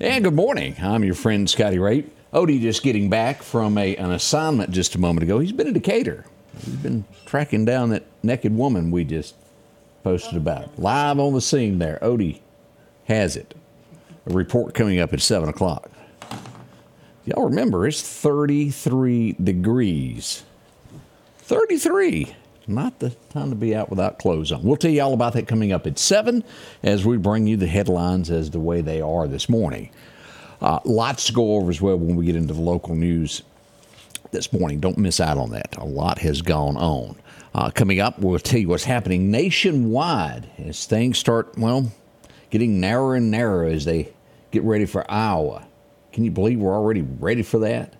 And good morning. I'm your friend Scotty Ray. Odie just getting back from a, an assignment just a moment ago. He's been in Decatur. He's been tracking down that naked woman we just posted about. Live on the scene there. Odie has it. A report coming up at 7 o'clock. Y'all remember, it's 33 degrees. 33. Not the time to be out without clothes on. We'll tell you all about that coming up at 7 as we bring you the headlines as the way they are this morning. Uh, lots to go over as well when we get into the local news this morning. Don't miss out on that. A lot has gone on. Uh, coming up, we'll tell you what's happening nationwide as things start, well, getting narrower and narrower as they get ready for Iowa. Can you believe we're already ready for that?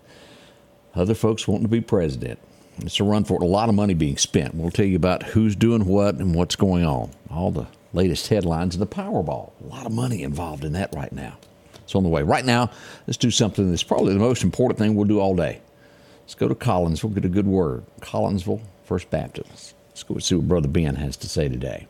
Other folks wanting to be president. It's a run for it. A lot of money being spent. We'll tell you about who's doing what and what's going on. All the latest headlines of the Powerball. A lot of money involved in that right now. It's on the way. Right now, let's do something that's probably the most important thing we'll do all day. Let's go to Collinsville, get a good word. Collinsville First Baptist. Let's go see what Brother Ben has to say today.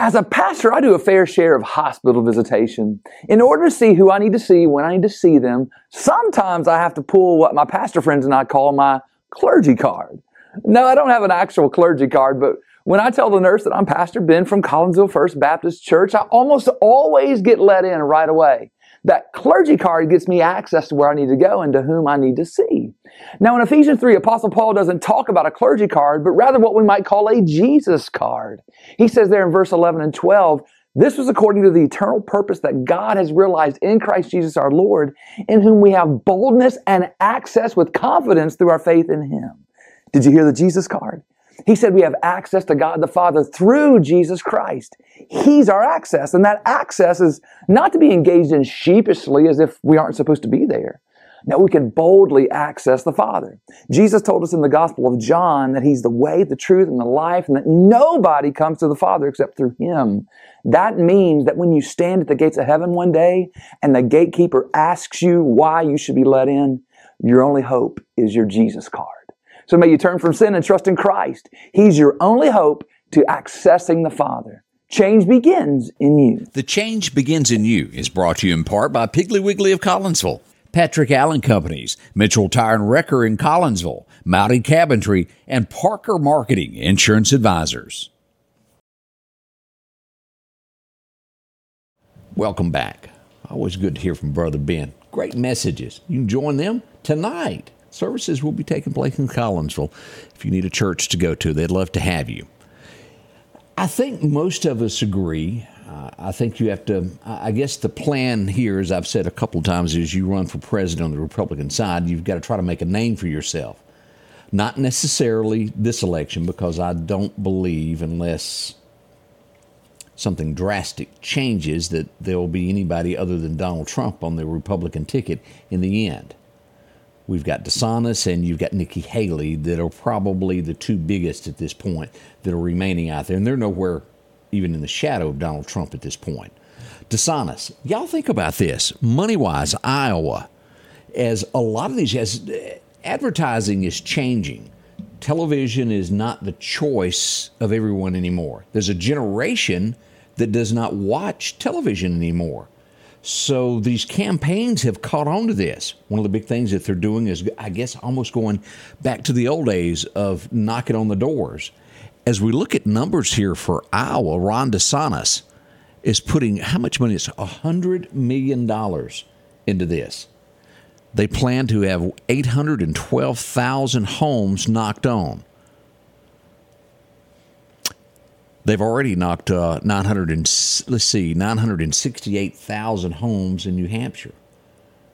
As a pastor, I do a fair share of hospital visitation. In order to see who I need to see when I need to see them, sometimes I have to pull what my pastor friends and I call my clergy card. No, I don't have an actual clergy card, but when I tell the nurse that I'm Pastor Ben from Collinsville First Baptist Church, I almost always get let in right away. That clergy card gets me access to where I need to go and to whom I need to see. Now, in Ephesians 3, Apostle Paul doesn't talk about a clergy card, but rather what we might call a Jesus card. He says there in verse 11 and 12, this was according to the eternal purpose that God has realized in Christ Jesus our Lord, in whom we have boldness and access with confidence through our faith in Him. Did you hear the Jesus card? He said we have access to God the Father through Jesus Christ. He's our access. And that access is not to be engaged in sheepishly as if we aren't supposed to be there. Now we can boldly access the Father. Jesus told us in the Gospel of John that He's the way, the truth, and the life, and that nobody comes to the Father except through Him. That means that when you stand at the gates of heaven one day and the gatekeeper asks you why you should be let in, your only hope is your Jesus card. So may you turn from sin and trust in Christ. He's your only hope to accessing the Father. Change begins in you. The Change Begins in You is brought to you in part by Piggly Wiggly of Collinsville, Patrick Allen Companies, Mitchell Tire and Wrecker in Collinsville, Mounty Cabinetry, and Parker Marketing Insurance Advisors. Welcome back. Always good to hear from Brother Ben. Great messages. You can join them tonight. Services will be taking place in Collinsville. If you need a church to go to, they'd love to have you. I think most of us agree. Uh, I think you have to, I guess the plan here, as I've said a couple of times, is you run for president on the Republican side, you've got to try to make a name for yourself. Not necessarily this election, because I don't believe, unless something drastic changes, that there will be anybody other than Donald Trump on the Republican ticket in the end. We've got DeSantis and you've got Nikki Haley that are probably the two biggest at this point that are remaining out there. And they're nowhere even in the shadow of Donald Trump at this point. DeSantis, y'all think about this. Money wise, Iowa, as a lot of these, as advertising is changing, television is not the choice of everyone anymore. There's a generation that does not watch television anymore. So these campaigns have caught on to this. One of the big things that they're doing is, I guess, almost going back to the old days of knocking on the doors. As we look at numbers here for Iowa, Ron DeSantis is putting how much money? It's $100 million into this. They plan to have 812,000 homes knocked on. They've already knocked uh, 900 and let's see 968,000 homes in New Hampshire.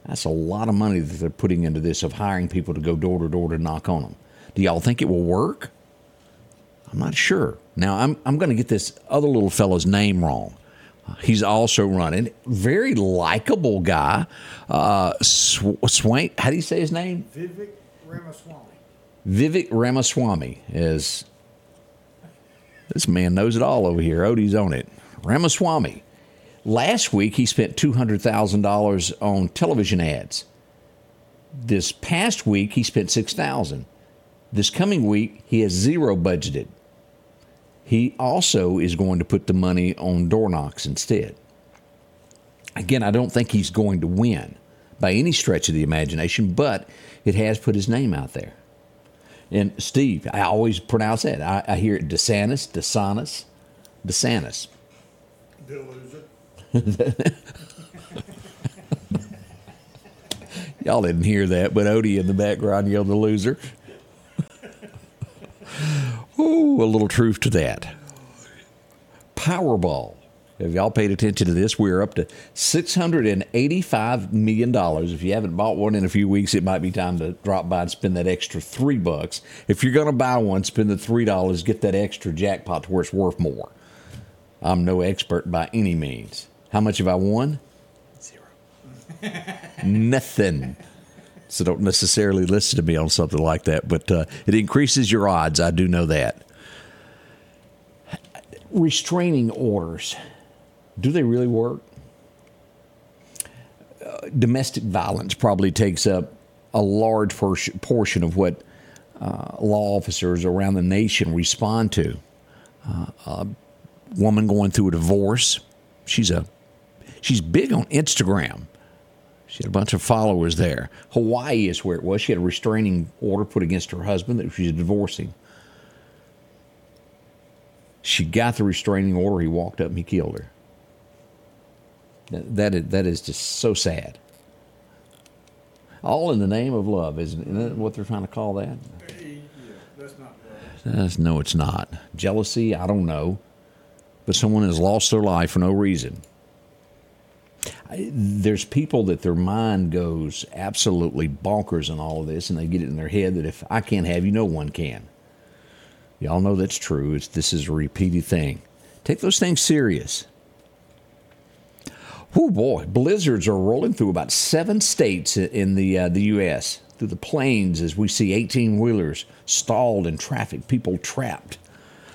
That's a lot of money that they're putting into this of hiring people to go door to door to knock on them. Do y'all think it will work? I'm not sure. Now I'm I'm going to get this other little fellow's name wrong. He's also running. Very likable guy. Uh, Swank. How do you say his name? Vivek Ramaswamy. Vivek Ramaswamy is this man knows it all over here. Odie's on it. Ramaswamy. Last week, he spent $200,000 on television ads. This past week, he spent 6000 This coming week, he has zero budgeted. He also is going to put the money on door knocks instead. Again, I don't think he's going to win by any stretch of the imagination, but it has put his name out there. And Steve, I always pronounce that. I, I hear it DeSantis, DeSantis, DeSantis. Bill loser. Y'all didn't hear that, but Odie in the background yelled the loser. Ooh, a little truth to that. Powerball. Have y'all paid attention to this? We're up to $685 million. If you haven't bought one in a few weeks, it might be time to drop by and spend that extra three bucks. If you're going to buy one, spend the $3, get that extra jackpot to where it's worth more. I'm no expert by any means. How much have I won? Zero. Nothing. So don't necessarily listen to me on something like that, but uh, it increases your odds. I do know that. Restraining orders do they really work? Uh, domestic violence probably takes up a large portion of what uh, law officers around the nation respond to. Uh, a woman going through a divorce, she's a she's big on Instagram. She had a bunch of followers there. Hawaii is where it was. She had a restraining order put against her husband that she was divorcing. She got the restraining order. He walked up and he killed her. That is, that is just so sad. All in the name of love, isn't, isn't that what they're trying to call that? Yeah, that's not love. no, it's not. Jealousy, I don't know. But someone has lost their life for no reason. There's people that their mind goes absolutely bonkers in all of this, and they get it in their head that if I can't have you, no one can. Y'all know that's true. It's, this is a repeated thing. Take those things serious. Oh boy, blizzards are rolling through about seven states in the uh, the U.S. Through the plains, as we see 18 wheelers stalled in traffic, people trapped.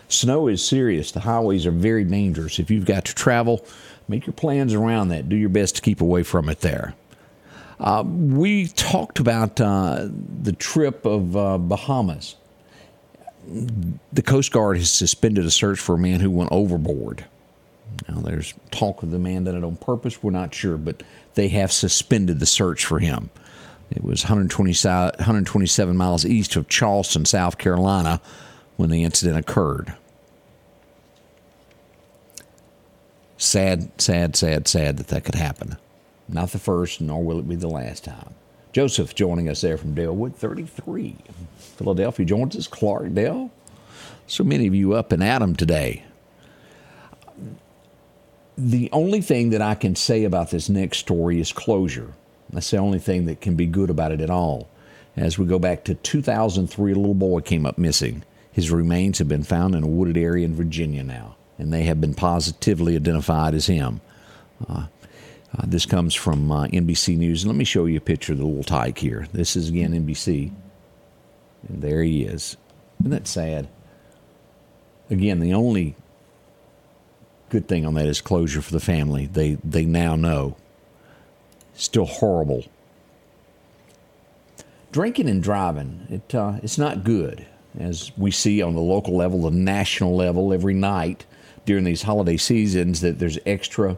Snow is serious. The highways are very dangerous. If you've got to travel, make your plans around that. Do your best to keep away from it there. Uh, we talked about uh, the trip of uh, Bahamas. The Coast Guard has suspended a search for a man who went overboard. Now, there's talk of the man done it on purpose. We're not sure, but they have suspended the search for him. It was 127 miles east of Charleston, South Carolina, when the incident occurred. Sad, sad, sad, sad that that could happen. Not the first, nor will it be the last time. Joseph joining us there from Dalewood 33. Philadelphia joins us. Clark Dale. So many of you up and at 'em today the only thing that I can say about this next story is closure. That's the only thing that can be good about it at all. As we go back to 2003, a little boy came up missing. His remains have been found in a wooded area in Virginia now, and they have been positively identified as him. Uh, uh, this comes from uh, NBC News. Let me show you a picture of the little tyke here. This is again NBC. And there he is. Isn't that sad? Again, the only good thing on that is closure for the family. They they now know. Still horrible. Drinking and driving, it uh, it's not good, as we see on the local level, the national level, every night during these holiday seasons. That there's extra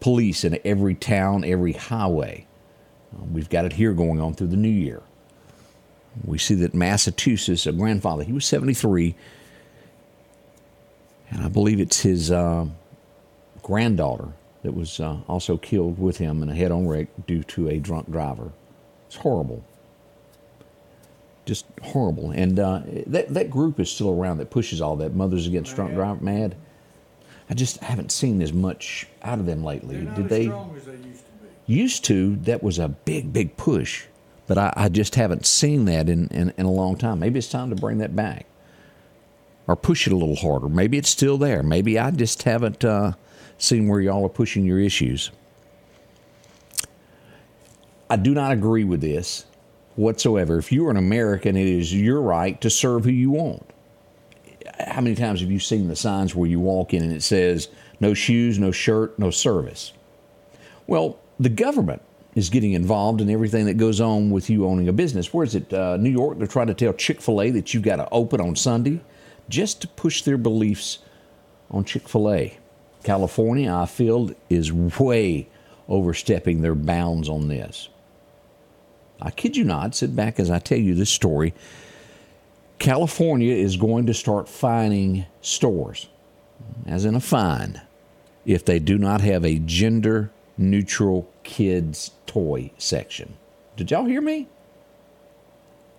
police in every town, every highway. Uh, we've got it here going on through the new year. We see that Massachusetts, a grandfather, he was 73 and I believe it's his uh, granddaughter that was uh, also killed with him in a head-on wreck due to a drunk driver. It's horrible, just horrible. And uh, that that group is still around that pushes all that Mothers Against Drunk Driver Mad. I just haven't seen as much out of them lately. Did they? they used to, used to, that was a big, big push. But I, I just haven't seen that in, in, in a long time. Maybe it's time to bring that back or push it a little harder. Maybe it's still there. Maybe I just haven't uh, seen where y'all are pushing your issues. I do not agree with this whatsoever. If you're an American, it is your right to serve who you want. How many times have you seen the signs where you walk in and it says, no shoes, no shirt, no service? Well, the government is getting involved in everything that goes on with you owning a business. Where is it? Uh, New York, they're trying to tell Chick fil A that you've got to open on Sunday just to push their beliefs on Chick fil A. California, I feel, is way, overstepping their bounds on this. I kid you not, sit back as I tell you this story. California is going to start fining stores, as in a fine, if they do not have a gender neutral kids toy section. Did y'all hear me?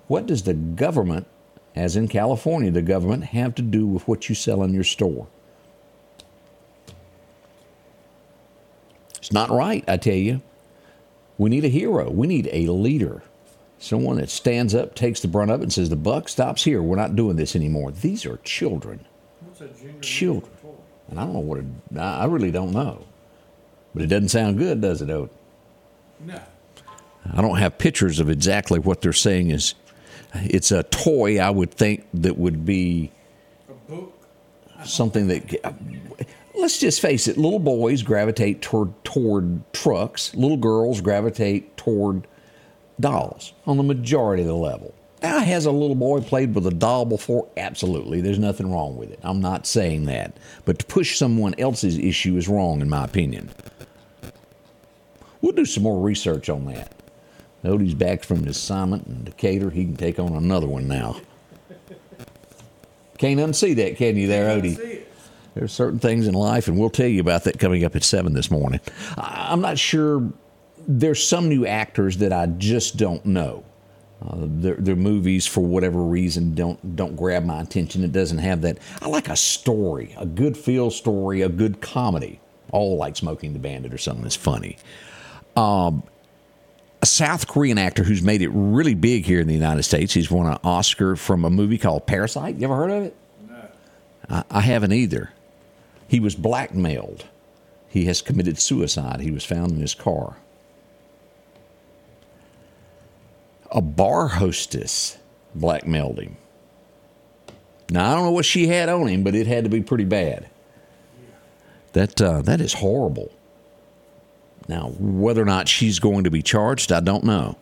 What does the government, as in California, the government, have to do with what you sell in your store? It's not right, I tell you. We need a hero. We need a leader. Someone that stands up, takes the brunt of it, and says, The buck stops here. We're not doing this anymore. These are children. What's a Children. And I don't know what it, I I really don't know. But it doesn't sound good, does it, Oat? No. I don't have pictures of exactly what they're saying is. It's a toy, I would think, that would be A book. something that. Let's just face it. Little boys gravitate toward toward trucks. Little girls gravitate toward dolls on the majority of the level. Now, has a little boy played with a doll before? Absolutely. There's nothing wrong with it. I'm not saying that. But to push someone else's issue is wrong, in my opinion. We'll do some more research on that. Odie's back from his assignment in Decatur. He can take on another one now. Can't unsee that, can you, there, Odie? There's certain things in life, and we'll tell you about that coming up at 7 this morning. I'm not sure. There's some new actors that I just don't know. Uh, their, their movies, for whatever reason, don't don't grab my attention. It doesn't have that. I like a story, a good feel story, a good comedy. All like Smokey and the Bandit or something that's funny. Um, a South Korean actor who's made it really big here in the United States. He's won an Oscar from a movie called Parasite. You ever heard of it? No. I, I haven't either. He was blackmailed. He has committed suicide. He was found in his car. A bar hostess blackmailed him. Now I don't know what she had on him, but it had to be pretty bad. That uh, that is horrible. Now whether or not she's going to be charged, I don't know.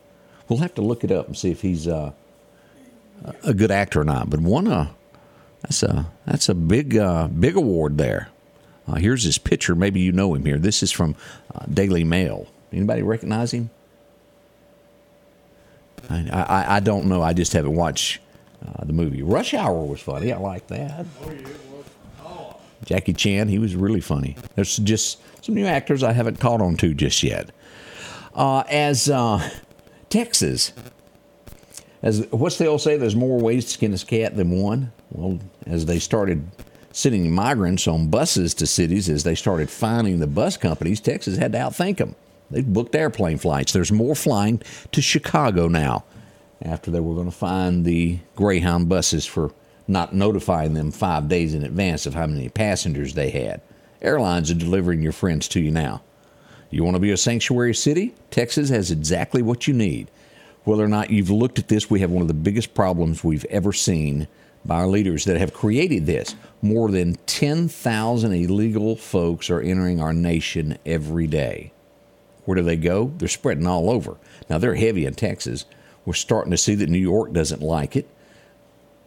We'll have to look it up and see if he's uh, a good actor or not. But one uh, that's a that's a big uh, big award there. Uh, here's his picture. Maybe you know him here. This is from uh, Daily Mail. Anybody recognize him? I, I, I don't know. I just haven't watched uh, the movie. Rush Hour was funny. I like that. Oh, yeah, Jackie Chan, he was really funny. There's just some new actors I haven't caught on to just yet. Uh, as uh, Texas, as what's they all say? There's more ways to skin a cat than one. Well, as they started sending migrants on buses to cities, as they started fining the bus companies, Texas had to outthink them. They booked airplane flights. There's more flying to Chicago now after they were going to fine the Greyhound buses for not notifying them five days in advance of how many passengers they had. Airlines are delivering your friends to you now. You want to be a sanctuary city? Texas has exactly what you need. Whether or not you've looked at this, we have one of the biggest problems we've ever seen by our leaders that have created this. More than 10,000 illegal folks are entering our nation every day. Where do they go? They're spreading all over. Now, they're heavy in Texas. We're starting to see that New York doesn't like it.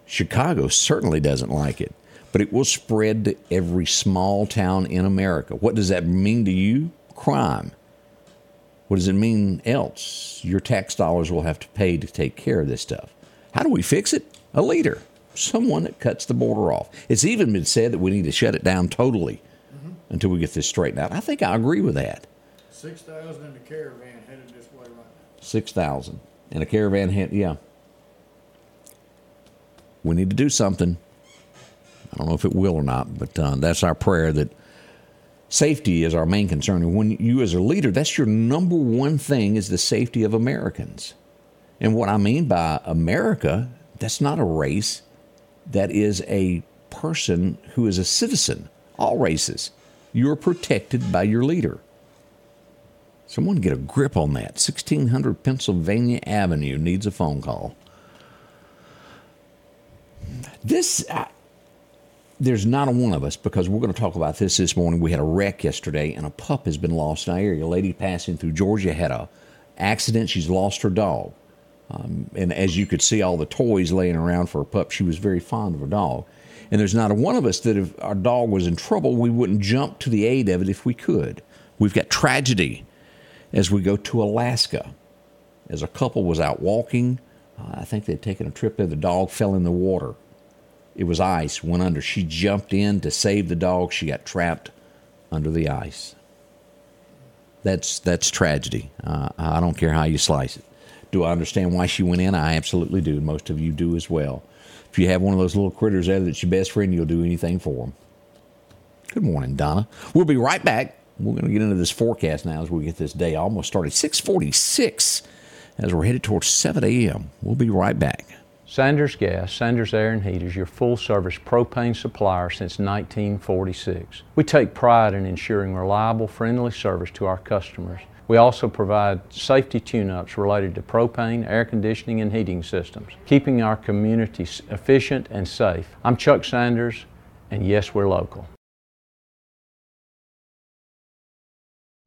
Chicago certainly doesn't like it. But it will spread to every small town in America. What does that mean to you? Crime. What does it mean else? Your tax dollars will have to pay to take care of this stuff. How do we fix it? A leader, someone that cuts the border off. It's even been said that we need to shut it down totally until we get this straightened out. I think I agree with that. 6,000 in the caravan headed this way right now. Six thousand in a caravan hand. Yeah, we need to do something. I don't know if it will or not, but uh, that's our prayer that safety is our main concern. And when you, as a leader, that's your number one thing is the safety of Americans. And what I mean by America, that's not a race. That is a person who is a citizen. All races. You're protected by your leader. Someone get a grip on that. 1600 Pennsylvania Avenue needs a phone call. This, uh, there's not a one of us because we're going to talk about this this morning. We had a wreck yesterday, and a pup has been lost in our area. A lady passing through Georgia had a accident. She's lost her dog, um, and as you could see, all the toys laying around for her pup. She was very fond of her dog, and there's not a one of us that if our dog was in trouble, we wouldn't jump to the aid of it if we could. We've got tragedy As we go to Alaska, as a couple was out walking, I think they'd taken a trip there, the dog fell in the water. It was ice, went under. She jumped in to save the dog. She got trapped under the ice. That's that's tragedy. Uh, I don't care how you slice it. Do I understand why she went in? I absolutely do. Most of you do as well. If you have one of those little critters there that's your best friend, you'll do anything for them. Good morning, Donna. We'll be right back. We're going to get into this forecast now as we get this day almost started. 646 as we're headed towards 7 a.m. We'll be right back. Sanders Gas, Sanders Air and Heat is your full service propane supplier since 1946. We take pride in ensuring reliable, friendly service to our customers. We also provide safety tune ups related to propane, air conditioning, and heating systems, keeping our community efficient and safe. I'm Chuck Sanders, and yes, we're local.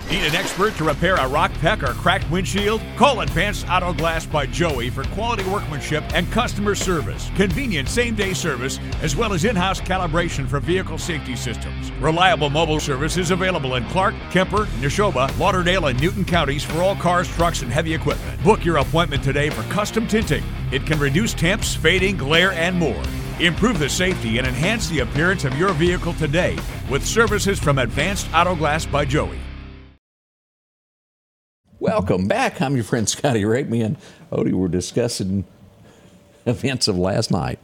Need an expert to repair a rock peck or cracked windshield? Call Advanced Auto Glass by Joey for quality workmanship and customer service. Convenient same day service, as well as in house calibration for vehicle safety systems. Reliable mobile service is available in Clark, Kemper, Neshoba, Lauderdale, and Newton counties for all cars, trucks, and heavy equipment. Book your appointment today for custom tinting. It can reduce temps, fading, glare, and more. Improve the safety and enhance the appearance of your vehicle today with services from Advanced Auto Glass by Joey. Welcome back. I'm your friend Scotty Ray. Me and Odie were discussing events of last night.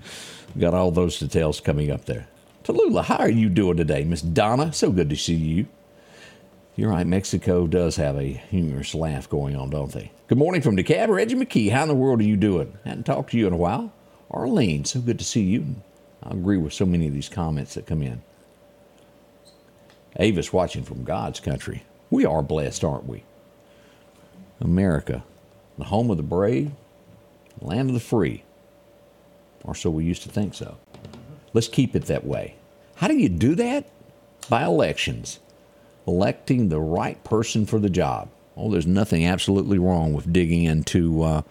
We've got all those details coming up there. Tallulah, how are you doing today? Miss Donna, so good to see you. You're right, Mexico does have a humorous laugh going on, don't they? Good morning from DeKalb. Reggie McKee, how in the world are you doing? Hadn't talked to you in a while. Arlene, so good to see you. I agree with so many of these comments that come in. Avis watching from God's country. We are blessed, aren't we? America, the home of the brave, land of the free. Or so we used to think so. Let's keep it that way. How do you do that? By elections, electing the right person for the job. Oh, there's nothing absolutely wrong with digging into uh,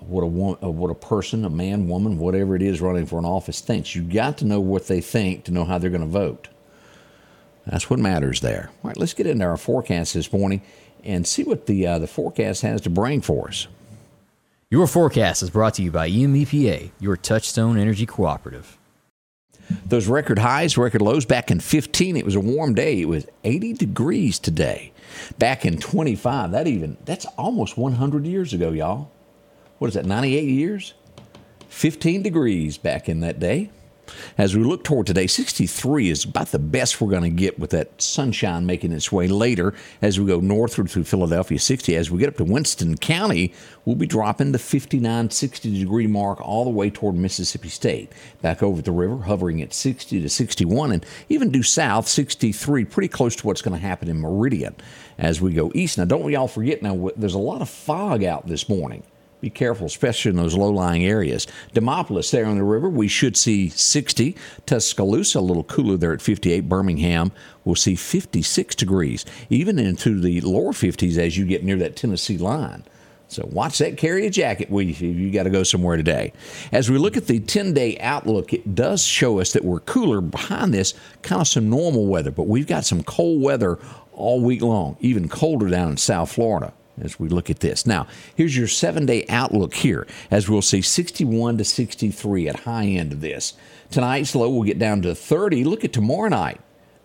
what a uh, what a person, a man, woman, whatever it is running for an office thinks. You've got to know what they think to know how they're going to vote. That's what matters there. All right, let's get into our forecast this morning and see what the uh, the forecast has to bring for us. Your forecast is brought to you by EMEPA, your Touchstone Energy Cooperative. Those record highs, record lows back in 15, it was a warm day. It was 80 degrees today. Back in 25, that even that's almost 100 years ago, y'all. What is that? 98 years? 15 degrees back in that day. As we look toward today, 63 is about the best we're going to get with that sunshine making its way later as we go northward through Philadelphia. 60. As we get up to Winston County, we'll be dropping the 59, 60 degree mark all the way toward Mississippi State. Back over the river, hovering at 60 to 61, and even due south, 63, pretty close to what's going to happen in Meridian as we go east. Now, don't we all forget now, there's a lot of fog out this morning. Be careful, especially in those low lying areas. Demopolis, there on the river, we should see 60. Tuscaloosa, a little cooler there at 58. Birmingham, we'll see 56 degrees, even into the lower 50s as you get near that Tennessee line. So watch that. Carry a jacket you if you got to go somewhere today. As we look at the 10 day outlook, it does show us that we're cooler behind this, kind of some normal weather, but we've got some cold weather all week long, even colder down in South Florida as we look at this. Now, here's your seven day outlook here, as we'll see 61 to 63 at high end of this. Tonight's low will get down to 30. Look at tomorrow night.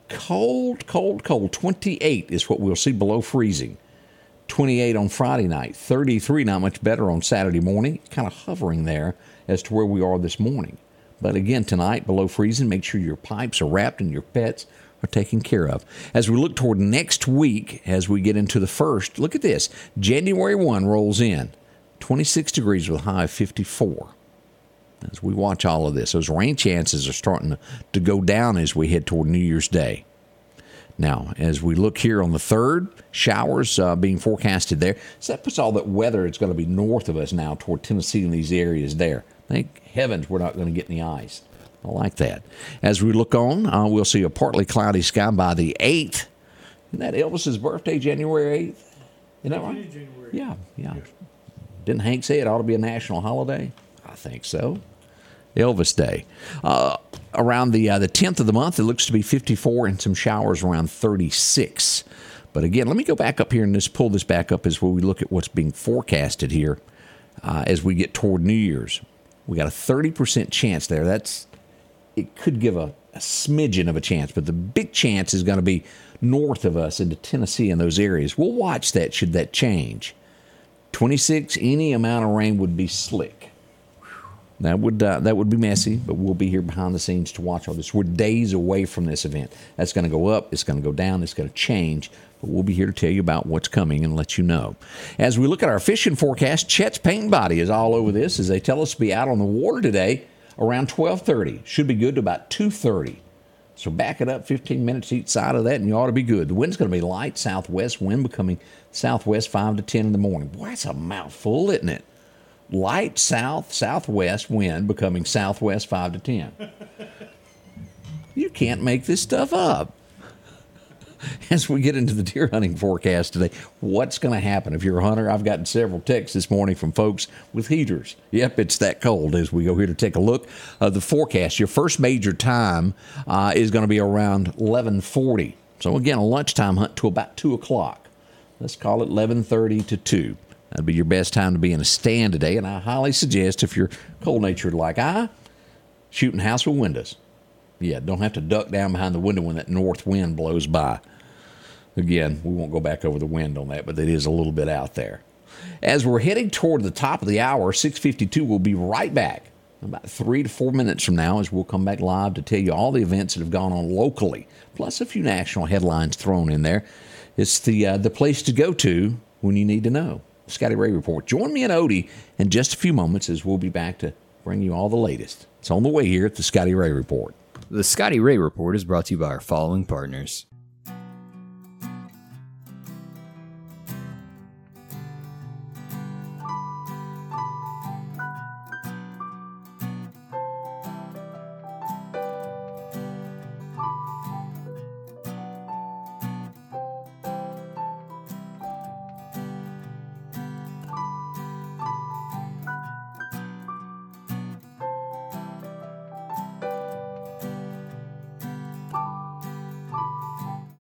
Cold, cold, cold. 28 is what we'll see below freezing. 28 on Friday night, 33, not much better on Saturday morning, kind of hovering there as to where we are this morning. But again, tonight, below freezing, make sure your pipes are wrapped and your pets are taken care of. As we look toward next week, as we get into the first, look at this. January 1 rolls in, 26 degrees with a high of 54. As we watch all of this, those rain chances are starting to go down as we head toward New Year's Day. Now, as we look here on the third, showers uh, being forecasted there. So that puts all that weather it's going to be north of us now toward Tennessee and these areas there. Thank heavens we're not going to get any ice. I like that. As we look on, uh, we'll see a partly cloudy sky by the 8th. Isn't that Elvis's birthday, January 8th? Isn't that right? January. Yeah, yeah. Didn't Hank say it ought to be a national holiday? I think so. Elvis Day. Uh, around the uh, the 10th of the month, it looks to be 54 and some showers around 36. But again, let me go back up here and just pull this back up as we look at what's being forecasted here uh, as we get toward New Year's. We got a 30% chance there. That's it could give a, a smidgen of a chance, but the big chance is going to be north of us into Tennessee and those areas. We'll watch that should that change. 26, any amount of rain would be slick. That would uh, that would be messy, but we'll be here behind the scenes to watch all this. We're days away from this event. That's going to go up. It's going to go down. It's going to change. But we'll be here to tell you about what's coming and let you know. As we look at our fishing forecast, Chet's Paint Body is all over this as they tell us to be out on the water today around 12:30. Should be good to about 2:30. So back it up 15 minutes each side of that, and you ought to be good. The wind's going to be light southwest wind, becoming southwest 5 to 10 in the morning. Boy, that's a mouthful, isn't it? Light south southwest wind, becoming southwest 5 to 10. you can't make this stuff up. As we get into the deer hunting forecast today, what's going to happen? If you're a hunter, I've gotten several texts this morning from folks with heaters. Yep, it's that cold. As we go here to take a look of the forecast, your first major time uh, is going to be around 11:40. So again, a lunchtime hunt to about two o'clock. Let's call it 11:30 to two. That'd be your best time to be in a stand today, and I highly suggest if you're cold-natured like I, shooting house with windows. Yeah, don't have to duck down behind the window when that north wind blows by. Again, we won't go back over the wind on that, but it is a little bit out there. As we're heading toward the top of the hour, 652 we'll be right back about three to four minutes from now as we'll come back live to tell you all the events that have gone on locally, plus a few national headlines thrown in there. It's the, uh, the place to go to when you need to know. Scotty Ray Report. Join me and Odie in just a few moments as we'll be back to bring you all the latest. It's on the way here at the Scotty Ray Report. The Scotty Ray Report is brought to you by our following partners